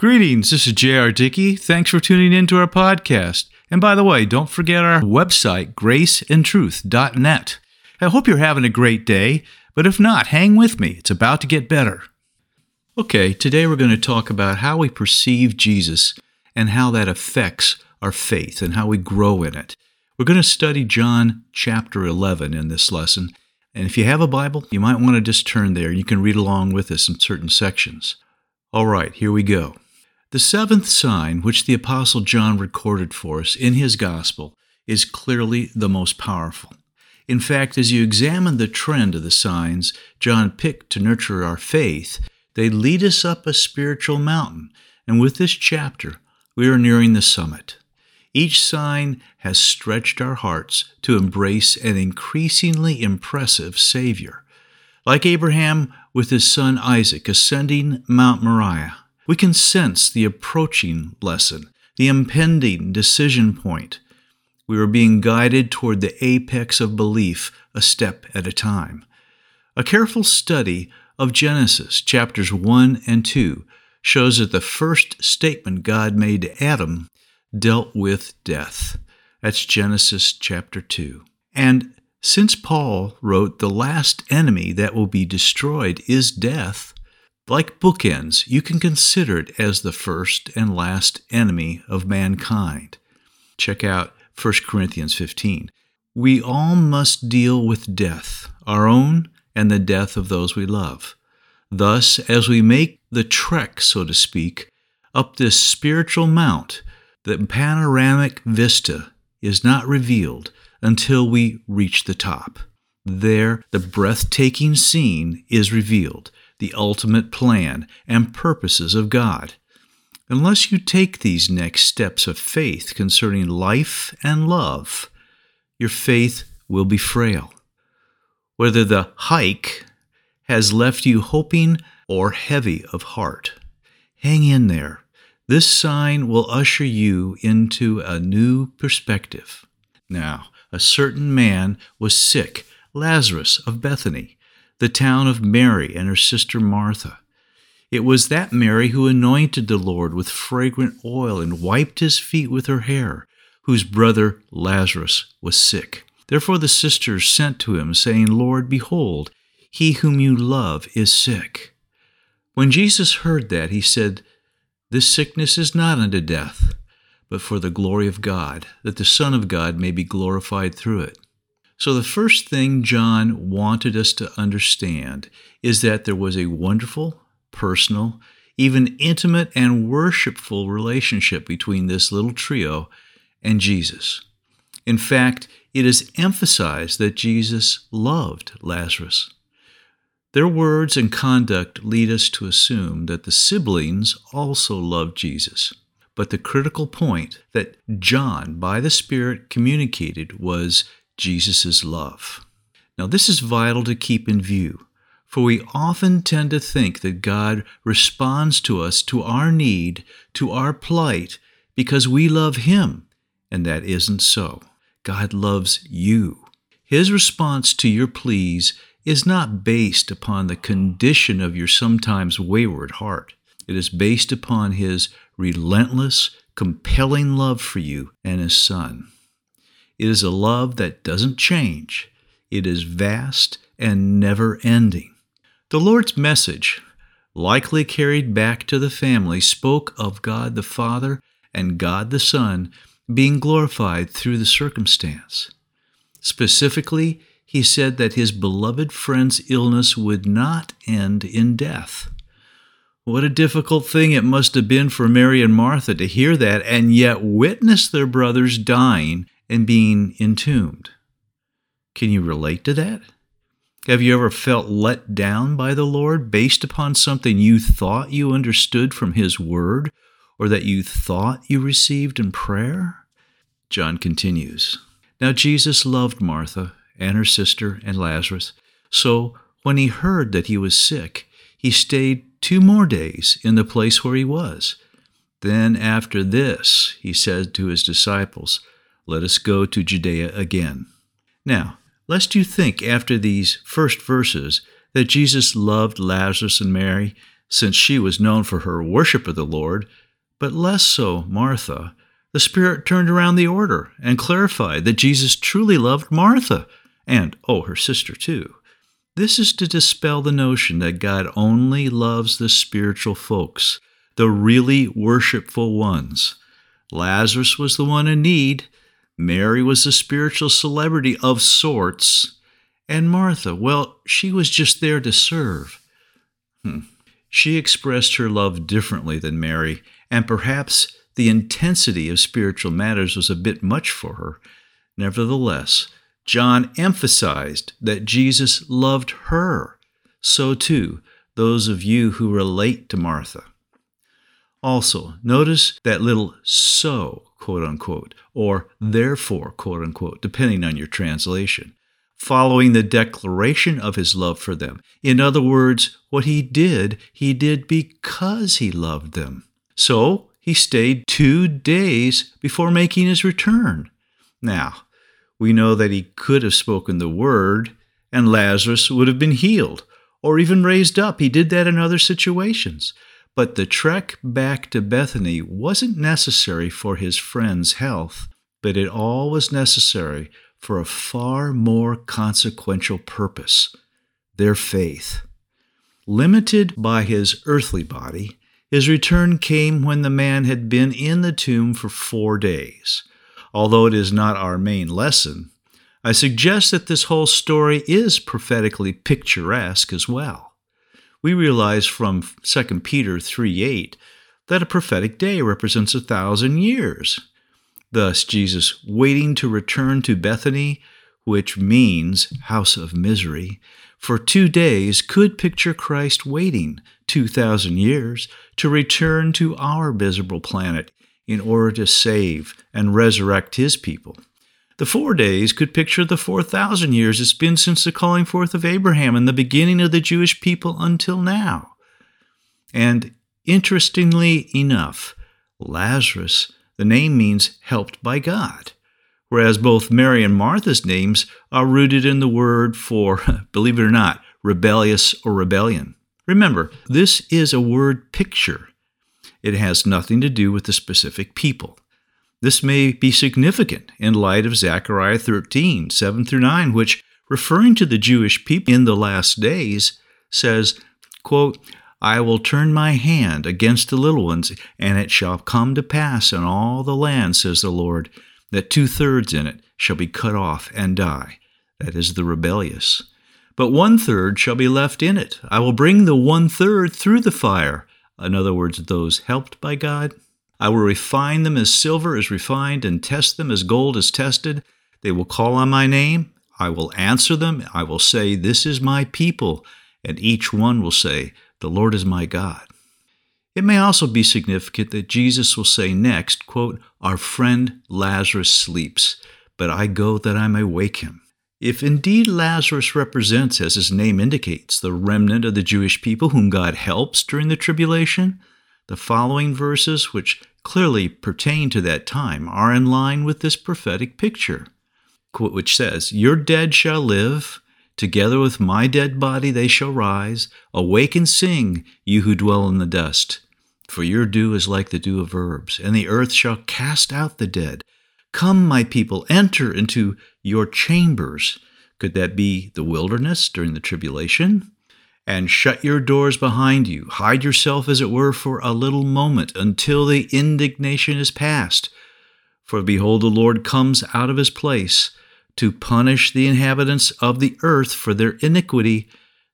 Greetings, this is J.R. Dickey. Thanks for tuning in to our podcast. And by the way, don't forget our website, graceandtruth.net. I hope you're having a great day, but if not, hang with me. It's about to get better. Okay, today we're going to talk about how we perceive Jesus and how that affects our faith and how we grow in it. We're going to study John chapter 11 in this lesson. And if you have a Bible, you might want to just turn there. You can read along with us in certain sections. All right, here we go. The seventh sign, which the Apostle John recorded for us in his Gospel, is clearly the most powerful. In fact, as you examine the trend of the signs John picked to nurture our faith, they lead us up a spiritual mountain, and with this chapter, we are nearing the summit. Each sign has stretched our hearts to embrace an increasingly impressive Savior. Like Abraham with his son Isaac ascending Mount Moriah, we can sense the approaching lesson, the impending decision point. We are being guided toward the apex of belief a step at a time. A careful study of Genesis chapters 1 and 2 shows that the first statement God made to Adam dealt with death. That's Genesis chapter 2. And since Paul wrote, The last enemy that will be destroyed is death, like bookends, you can consider it as the first and last enemy of mankind. Check out 1 Corinthians 15. We all must deal with death, our own and the death of those we love. Thus, as we make the trek, so to speak, up this spiritual mount, the panoramic vista is not revealed until we reach the top. There, the breathtaking scene is revealed the ultimate plan and purposes of God. Unless you take these next steps of faith concerning life and love, your faith will be frail. Whether the hike has left you hoping or heavy of heart, hang in there. This sign will usher you into a new perspective. Now, a certain man was sick, Lazarus of Bethany the town of Mary and her sister Martha. It was that Mary who anointed the Lord with fragrant oil and wiped his feet with her hair, whose brother Lazarus was sick. Therefore the sisters sent to him, saying, Lord, behold, he whom you love is sick. When Jesus heard that, he said, This sickness is not unto death, but for the glory of God, that the Son of God may be glorified through it. So, the first thing John wanted us to understand is that there was a wonderful, personal, even intimate and worshipful relationship between this little trio and Jesus. In fact, it is emphasized that Jesus loved Lazarus. Their words and conduct lead us to assume that the siblings also loved Jesus. But the critical point that John, by the Spirit, communicated was Jesus' love. Now, this is vital to keep in view, for we often tend to think that God responds to us, to our need, to our plight, because we love Him, and that isn't so. God loves you. His response to your pleas is not based upon the condition of your sometimes wayward heart. It is based upon His relentless, compelling love for you and His Son. It is a love that doesn't change. It is vast and never ending. The Lord's message, likely carried back to the family, spoke of God the Father and God the Son being glorified through the circumstance. Specifically, he said that his beloved friend's illness would not end in death. What a difficult thing it must have been for Mary and Martha to hear that and yet witness their brothers dying and being entombed. Can you relate to that? Have you ever felt let down by the Lord based upon something you thought you understood from His Word or that you thought you received in prayer? John continues Now Jesus loved Martha and her sister and Lazarus, so when he heard that he was sick, he stayed two more days in the place where he was. Then after this, he said to his disciples, let us go to Judea again. Now, lest you think after these first verses that Jesus loved Lazarus and Mary, since she was known for her worship of the Lord, but less so Martha, the Spirit turned around the order and clarified that Jesus truly loved Martha, and, oh, her sister too. This is to dispel the notion that God only loves the spiritual folks, the really worshipful ones. Lazarus was the one in need, Mary was a spiritual celebrity of sorts, and Martha, well, she was just there to serve. Hmm. She expressed her love differently than Mary, and perhaps the intensity of spiritual matters was a bit much for her. Nevertheless, John emphasized that Jesus loved her. So too, those of you who relate to Martha. Also, notice that little so, quote unquote, or therefore, quote unquote, depending on your translation, following the declaration of his love for them. In other words, what he did, he did because he loved them. So, he stayed two days before making his return. Now, we know that he could have spoken the word and Lazarus would have been healed or even raised up. He did that in other situations. But the trek back to Bethany wasn't necessary for his friend's health, but it all was necessary for a far more consequential purpose their faith. Limited by his earthly body, his return came when the man had been in the tomb for four days. Although it is not our main lesson, I suggest that this whole story is prophetically picturesque as well. We realize from 2 Peter 3 8 that a prophetic day represents a thousand years. Thus, Jesus waiting to return to Bethany, which means house of misery, for two days could picture Christ waiting 2,000 years to return to our miserable planet in order to save and resurrect his people. The four days could picture the 4,000 years it's been since the calling forth of Abraham and the beginning of the Jewish people until now. And interestingly enough, Lazarus, the name means helped by God whereas both Mary and Martha's names are rooted in the word for, believe it or not, rebellious or rebellion. Remember, this is a word picture. It has nothing to do with the specific people. This may be significant in light of Zechariah 13, 7 through 9, which, referring to the Jewish people in the last days, says, quote, I will turn my hand against the little ones, and it shall come to pass in all the land, says the Lord, that two thirds in it shall be cut off and die, that is, the rebellious. But one third shall be left in it. I will bring the one third through the fire, in other words, those helped by God. I will refine them as silver is refined, and test them as gold is tested. They will call on my name. I will answer them. I will say, This is my people. And each one will say, The Lord is my God. It may also be significant that Jesus will say next, quote, Our friend Lazarus sleeps, but I go that I may wake him. If indeed Lazarus represents, as his name indicates, the remnant of the Jewish people whom God helps during the tribulation, the following verses, which clearly pertain to that time, are in line with this prophetic picture, which says, Your dead shall live, together with my dead body they shall rise. Awake and sing, you who dwell in the dust. For your dew is like the dew of herbs, and the earth shall cast out the dead. Come, my people, enter into your chambers. Could that be the wilderness during the tribulation? And shut your doors behind you. Hide yourself, as it were, for a little moment until the indignation is past. For behold, the Lord comes out of his place to punish the inhabitants of the earth for their iniquity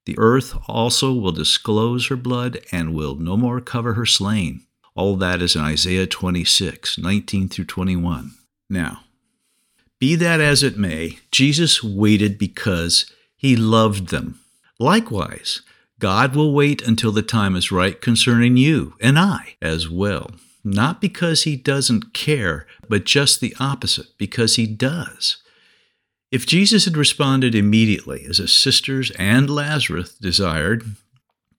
the earth also will disclose her blood and will no more cover her slain. All that is in Isaiah 26, 19 through 21. Now, be that as it may, Jesus waited because he loved them. Likewise, God will wait until the time is right concerning you and I as well. Not because he doesn't care, but just the opposite, because he does. If Jesus had responded immediately, as his sisters and Lazarus desired,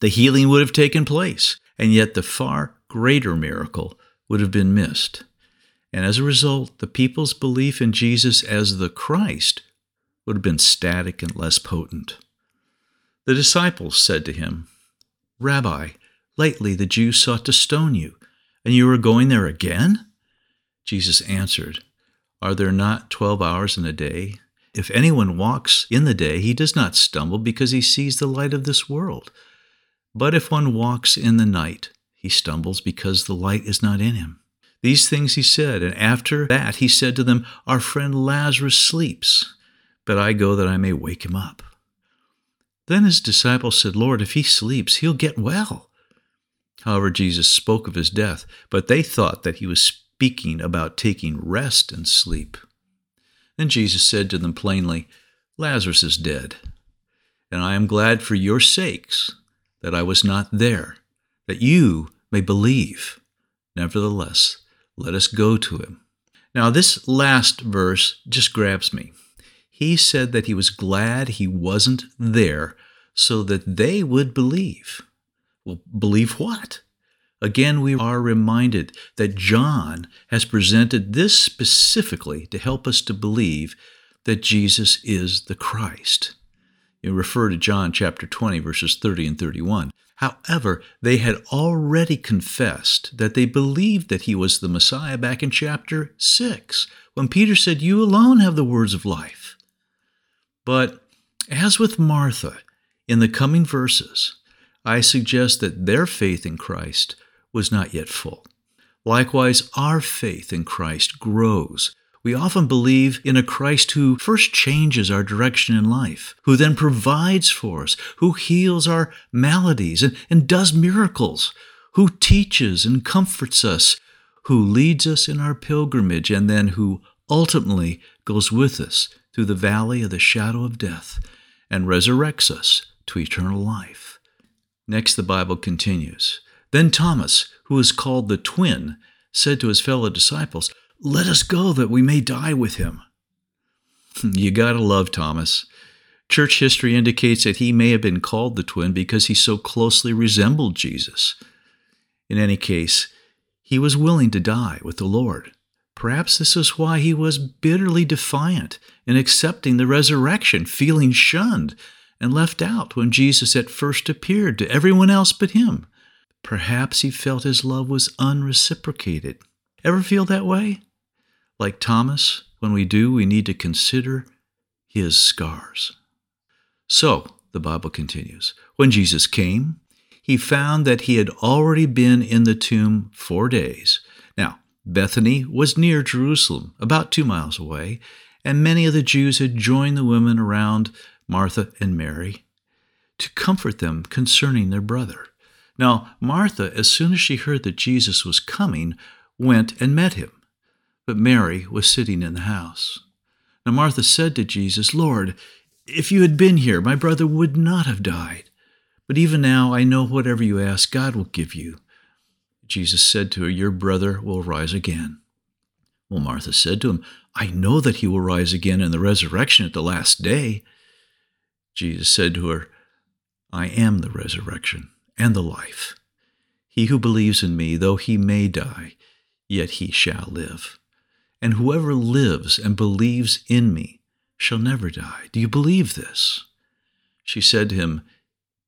the healing would have taken place, and yet the far greater miracle would have been missed. And as a result, the people's belief in Jesus as the Christ would have been static and less potent. The disciples said to him, Rabbi, Lately the Jews sought to stone you, and you are going there again? Jesus answered, Are there not twelve hours in a day? If anyone walks in the day, he does not stumble because he sees the light of this world. But if one walks in the night, he stumbles because the light is not in him. These things he said, and after that he said to them, Our friend Lazarus sleeps, but I go that I may wake him up. Then his disciples said, Lord, if he sleeps, he'll get well. However, Jesus spoke of his death, but they thought that he was speaking about taking rest and sleep. Then Jesus said to them plainly, Lazarus is dead, and I am glad for your sakes that I was not there, that you may believe. Nevertheless, let us go to him. Now, this last verse just grabs me. He said that he was glad he wasn't there so that they would believe. Well, believe what? Again, we are reminded that John has presented this specifically to help us to believe that Jesus is the Christ. You refer to John chapter 20, verses 30 and 31. However, they had already confessed that they believed that he was the Messiah back in chapter 6, when Peter said, You alone have the words of life. But as with Martha, in the coming verses, I suggest that their faith in Christ was not yet full. Likewise, our faith in Christ grows. We often believe in a Christ who first changes our direction in life, who then provides for us, who heals our maladies and, and does miracles, who teaches and comforts us, who leads us in our pilgrimage, and then who ultimately goes with us through the valley of the shadow of death and resurrects us to eternal life. Next, the Bible continues. Then Thomas, who is called the twin, said to his fellow disciples, Let us go that we may die with him. you gotta love Thomas. Church history indicates that he may have been called the twin because he so closely resembled Jesus. In any case, he was willing to die with the Lord. Perhaps this is why he was bitterly defiant in accepting the resurrection, feeling shunned and left out when Jesus at first appeared to everyone else but him. Perhaps he felt his love was unreciprocated. Ever feel that way? Like Thomas, when we do, we need to consider his scars. So, the Bible continues, when Jesus came, he found that he had already been in the tomb four days. Bethany was near Jerusalem, about two miles away, and many of the Jews had joined the women around Martha and Mary to comfort them concerning their brother. Now, Martha, as soon as she heard that Jesus was coming, went and met him. But Mary was sitting in the house. Now, Martha said to Jesus, Lord, if you had been here, my brother would not have died. But even now I know whatever you ask, God will give you. Jesus said to her, Your brother will rise again. Well, Martha said to him, I know that he will rise again in the resurrection at the last day. Jesus said to her, I am the resurrection and the life. He who believes in me, though he may die, yet he shall live. And whoever lives and believes in me shall never die. Do you believe this? She said to him,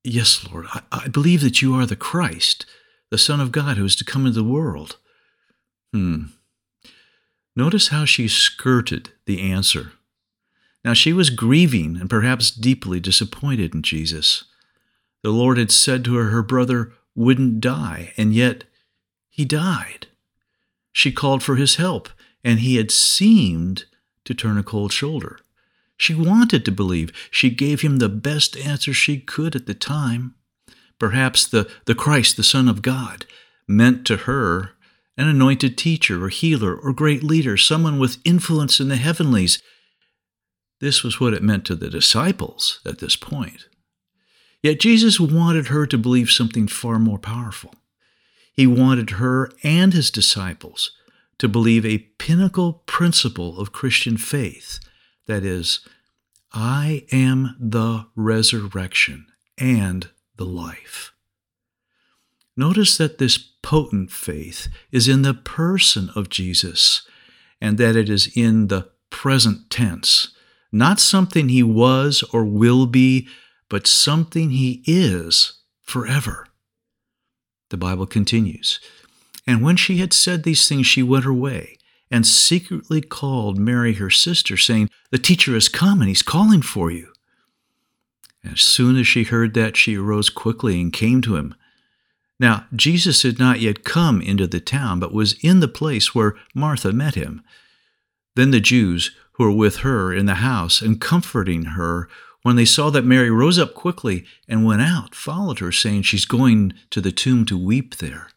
Yes, Lord, I, I believe that you are the Christ, the Son of God who is to come into the world. Hmm. Notice how she skirted the answer. Now she was grieving and perhaps deeply disappointed in Jesus. The Lord had said to her her brother wouldn't die, and yet he died. She called for his help, and he had seemed to turn a cold shoulder. She wanted to believe. She gave him the best answer she could at the time. Perhaps the, the Christ, the Son of God, meant to her an anointed teacher or healer or great leader, someone with influence in the heavenlies. This was what it meant to the disciples at this point. Yet Jesus wanted her to believe something far more powerful. He wanted her and his disciples to believe a pinnacle principle of Christian faith that is, I am the resurrection and the life. Notice that this potent faith is in the person of Jesus and that it is in the present tense, not something he was or will be but something he is forever. The Bible continues. And when she had said these things, she went her way and secretly called Mary her sister, saying, The teacher has come and he's calling for you. As soon as she heard that, she arose quickly and came to him. Now, Jesus had not yet come into the town, but was in the place where Martha met him. Then the Jews who were with her in the house and comforting her, when they saw that Mary rose up quickly and went out, followed her, saying, She's going to the tomb to weep there.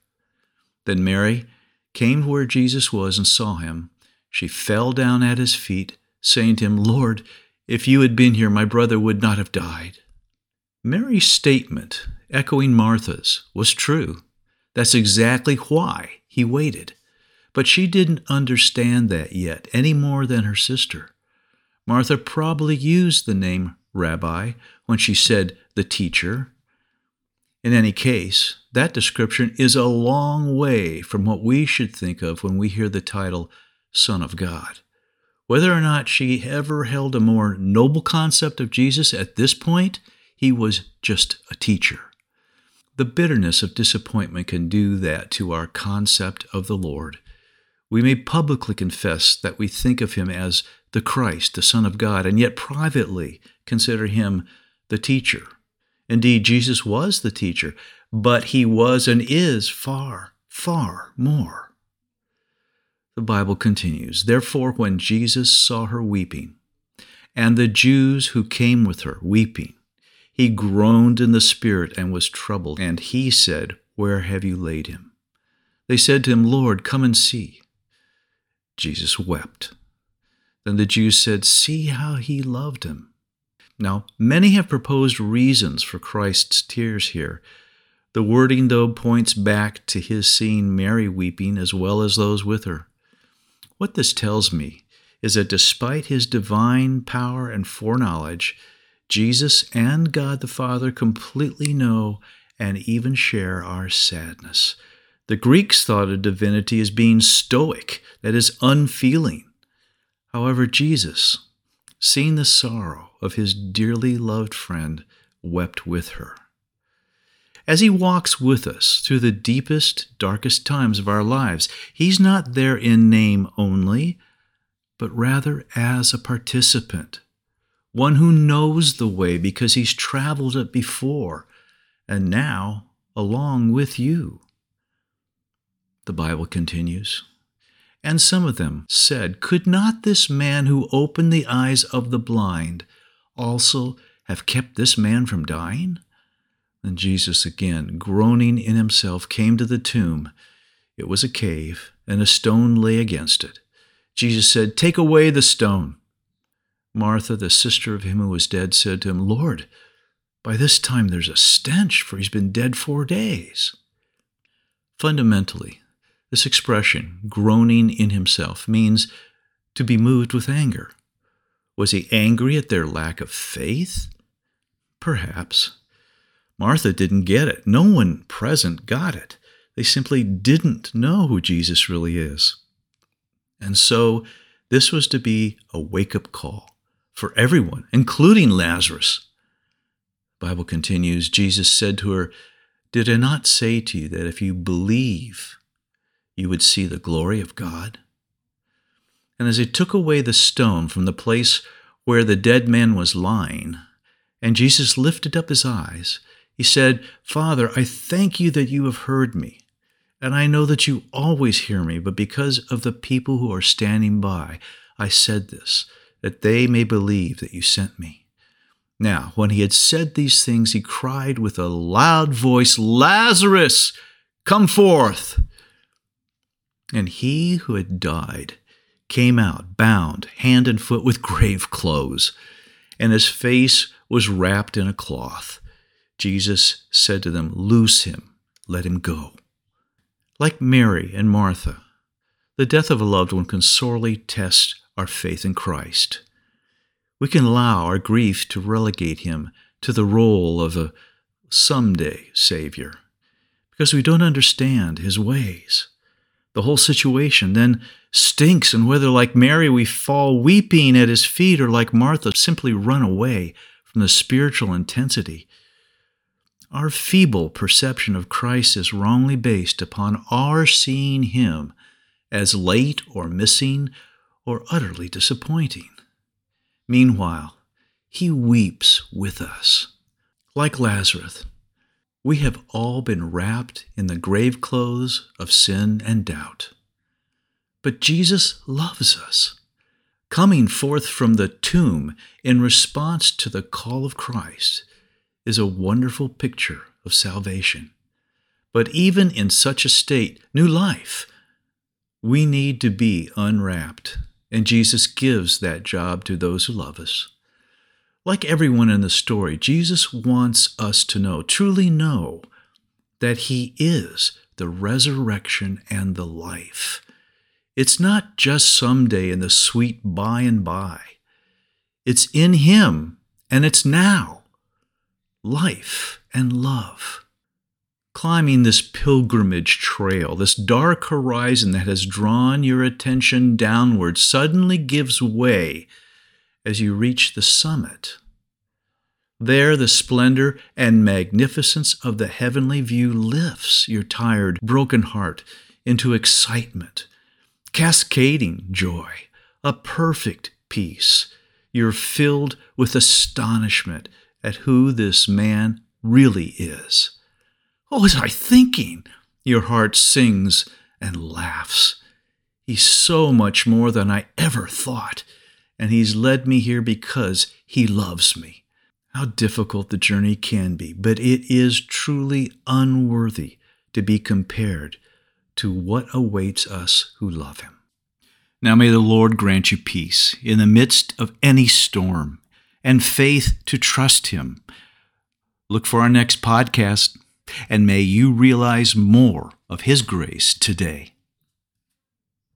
Then Mary came to where Jesus was and saw him. She fell down at his feet, saying to him, Lord, if you had been here, my brother would not have died. Mary's statement, echoing Martha's, was true. That's exactly why he waited. But she didn't understand that yet, any more than her sister. Martha probably used the name rabbi when she said the teacher. In any case, that description is a long way from what we should think of when we hear the title Son of God. Whether or not she ever held a more noble concept of Jesus at this point, he was just a teacher. The bitterness of disappointment can do that to our concept of the Lord. We may publicly confess that we think of him as the Christ, the Son of God, and yet privately consider him the teacher. Indeed, Jesus was the teacher, but he was and is far, far more. The Bible continues Therefore, when Jesus saw her weeping, and the Jews who came with her weeping, he groaned in the spirit and was troubled. And he said, Where have you laid him? They said to him, Lord, come and see. Jesus wept. Then the Jews said, See how he loved him. Now, many have proposed reasons for Christ's tears here. The wording, though, points back to his seeing Mary weeping as well as those with her. What this tells me is that despite his divine power and foreknowledge, Jesus and God the Father completely know and even share our sadness. The Greeks thought of divinity as being stoic, that is, unfeeling. However, Jesus, seeing the sorrow of his dearly loved friend, wept with her. As he walks with us through the deepest, darkest times of our lives, he's not there in name only, but rather as a participant, one who knows the way because he's traveled it before, and now along with you. The Bible continues. And some of them said, Could not this man who opened the eyes of the blind also have kept this man from dying? Then Jesus, again, groaning in himself, came to the tomb. It was a cave, and a stone lay against it. Jesus said, Take away the stone. Martha, the sister of him who was dead, said to him, Lord, by this time there's a stench, for he's been dead four days. Fundamentally, this expression, groaning in himself, means to be moved with anger. Was he angry at their lack of faith? Perhaps. Martha didn't get it. No one present got it. They simply didn't know who Jesus really is. And so this was to be a wake up call for everyone, including Lazarus. The Bible continues Jesus said to her, Did I not say to you that if you believe, you would see the glory of God? And as he took away the stone from the place where the dead man was lying, and Jesus lifted up his eyes, he said, Father, I thank you that you have heard me. And I know that you always hear me, but because of the people who are standing by, I said this, that they may believe that you sent me. Now, when he had said these things, he cried with a loud voice, Lazarus, come forth! And he who had died came out, bound hand and foot with grave clothes, and his face was wrapped in a cloth. Jesus said to them, Loose him, let him go. Like Mary and Martha, the death of a loved one can sorely test our faith in Christ. We can allow our grief to relegate him to the role of a someday Savior because we don't understand his ways the whole situation then stinks, and whether, like Mary, we fall weeping at his feet, or like Martha, simply run away from the spiritual intensity, Our feeble perception of Christ is wrongly based upon our seeing him as late or missing or utterly disappointing. Meanwhile, he weeps with us. Like Lazarus, we have all been wrapped in the grave clothes of sin and doubt. But Jesus loves us. Coming forth from the tomb in response to the call of Christ is a wonderful picture of salvation. But even in such a state, new life, we need to be unwrapped, and Jesus gives that job to those who love us. Like everyone in the story, Jesus wants us to know, truly know, that He is the resurrection and the life. It's not just someday in the sweet by and by. It's in Him, and it's now life and love. Climbing this pilgrimage trail, this dark horizon that has drawn your attention downward, suddenly gives way as you reach the summit. There, the splendor and magnificence of the heavenly view lifts your tired, broken heart into excitement, cascading joy, a perfect peace. You're filled with astonishment at who this man really is. Oh, what was I thinking? Your heart sings and laughs. He's so much more than I ever thought, and he's led me here because he loves me. How difficult the journey can be, but it is truly unworthy to be compared to what awaits us who love him. Now may the Lord grant you peace in the midst of any storm and faith to trust Him. Look for our next podcast, and may you realize more of His grace today.